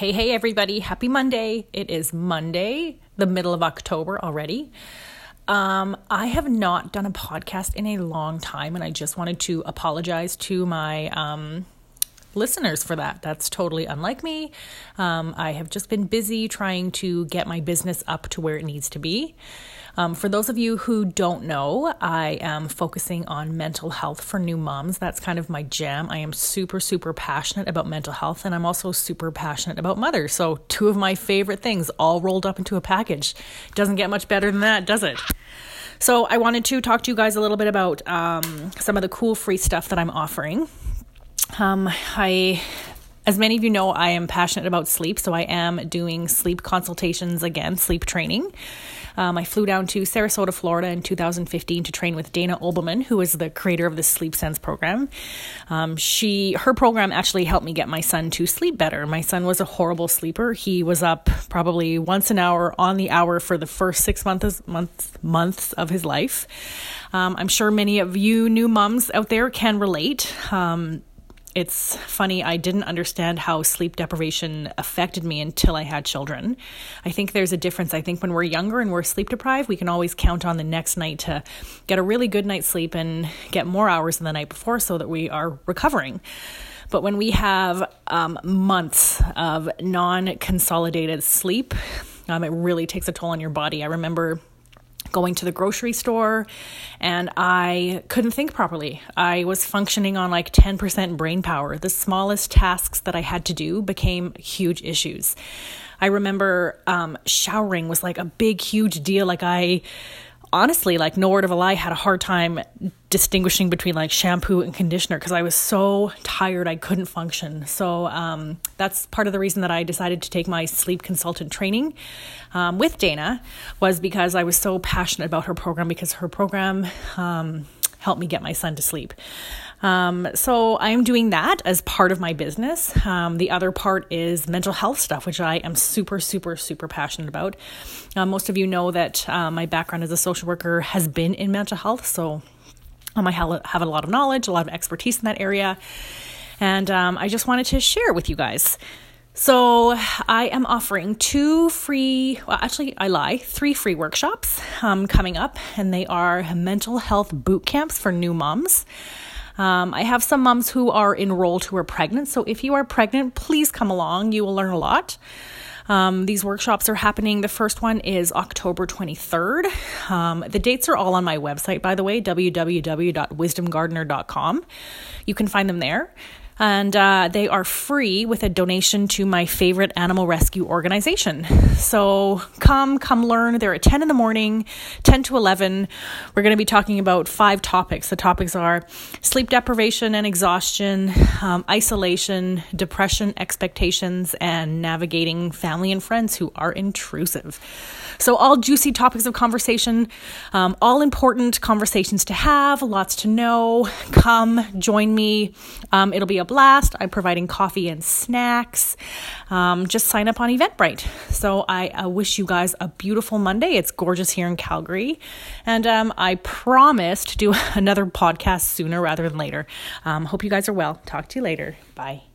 Hey, hey, everybody. Happy Monday. It is Monday, the middle of October already. Um, I have not done a podcast in a long time, and I just wanted to apologize to my um, listeners for that. That's totally unlike me. Um, I have just been busy trying to get my business up to where it needs to be. Um, for those of you who don't know, I am focusing on mental health for new moms. That's kind of my jam. I am super, super passionate about mental health, and I'm also super passionate about mothers. So, two of my favorite things all rolled up into a package. Doesn't get much better than that, does it? So, I wanted to talk to you guys a little bit about um, some of the cool free stuff that I'm offering. Um, I as many of you know, I am passionate about sleep, so I am doing sleep consultations again, sleep training. Um, I flew down to Sarasota, Florida in 2015 to train with Dana Obleman, who is the creator of the Sleep Sense program. Um, she, her program actually helped me get my son to sleep better. My son was a horrible sleeper. He was up probably once an hour on the hour for the first six months months months of his life. Um, I'm sure many of you new moms out there can relate. It's funny, I didn't understand how sleep deprivation affected me until I had children. I think there's a difference. I think when we're younger and we're sleep deprived, we can always count on the next night to get a really good night's sleep and get more hours than the night before so that we are recovering. But when we have um, months of non consolidated sleep, um, it really takes a toll on your body. I remember going to the grocery store and I couldn't think properly. I was functioning on like 10% brain power. The smallest tasks that I had to do became huge issues. I remember um, showering was like a big, huge deal. Like I honestly, like no word of a lie, had a hard time distinguishing between like shampoo and conditioner because I was so tired I couldn't function. So um, that's part of the reason that I decided to take my sleep consultant training um, with Dana was because I was so passionate about her program because her program um, helped me get my son to sleep. Um, so I am doing that as part of my business. Um, the other part is mental health stuff, which I am super, super, super passionate about. Uh, most of you know that uh, my background as a social worker has been in mental health, so um, I have a lot of knowledge, a lot of expertise in that area, and um, I just wanted to share with you guys. So, I am offering two free, well, actually, I lie, three free workshops um, coming up, and they are mental health boot camps for new moms. Um, I have some moms who are enrolled who are pregnant. So if you are pregnant, please come along. You will learn a lot. Um, these workshops are happening. The first one is October 23rd. Um, the dates are all on my website, by the way, www.wisdomgardener.com. You can find them there and uh, they are free with a donation to my favorite animal rescue organization. So come, come learn. They're at 10 in the morning, 10 to 11. We're going to be talking about five topics. The topics are sleep deprivation and exhaustion, um, isolation, depression, expectations, and navigating family and friends who are intrusive. So, all juicy topics of conversation, um, all important conversations to have, lots to know. Come join me. Um, it'll be a blast. I'm providing coffee and snacks. Um, just sign up on Eventbrite. So, I wish you guys a beautiful Monday. It's gorgeous here in Calgary. And um, I promise to do another podcast sooner rather than later. Um, hope you guys are well. Talk to you later. Bye.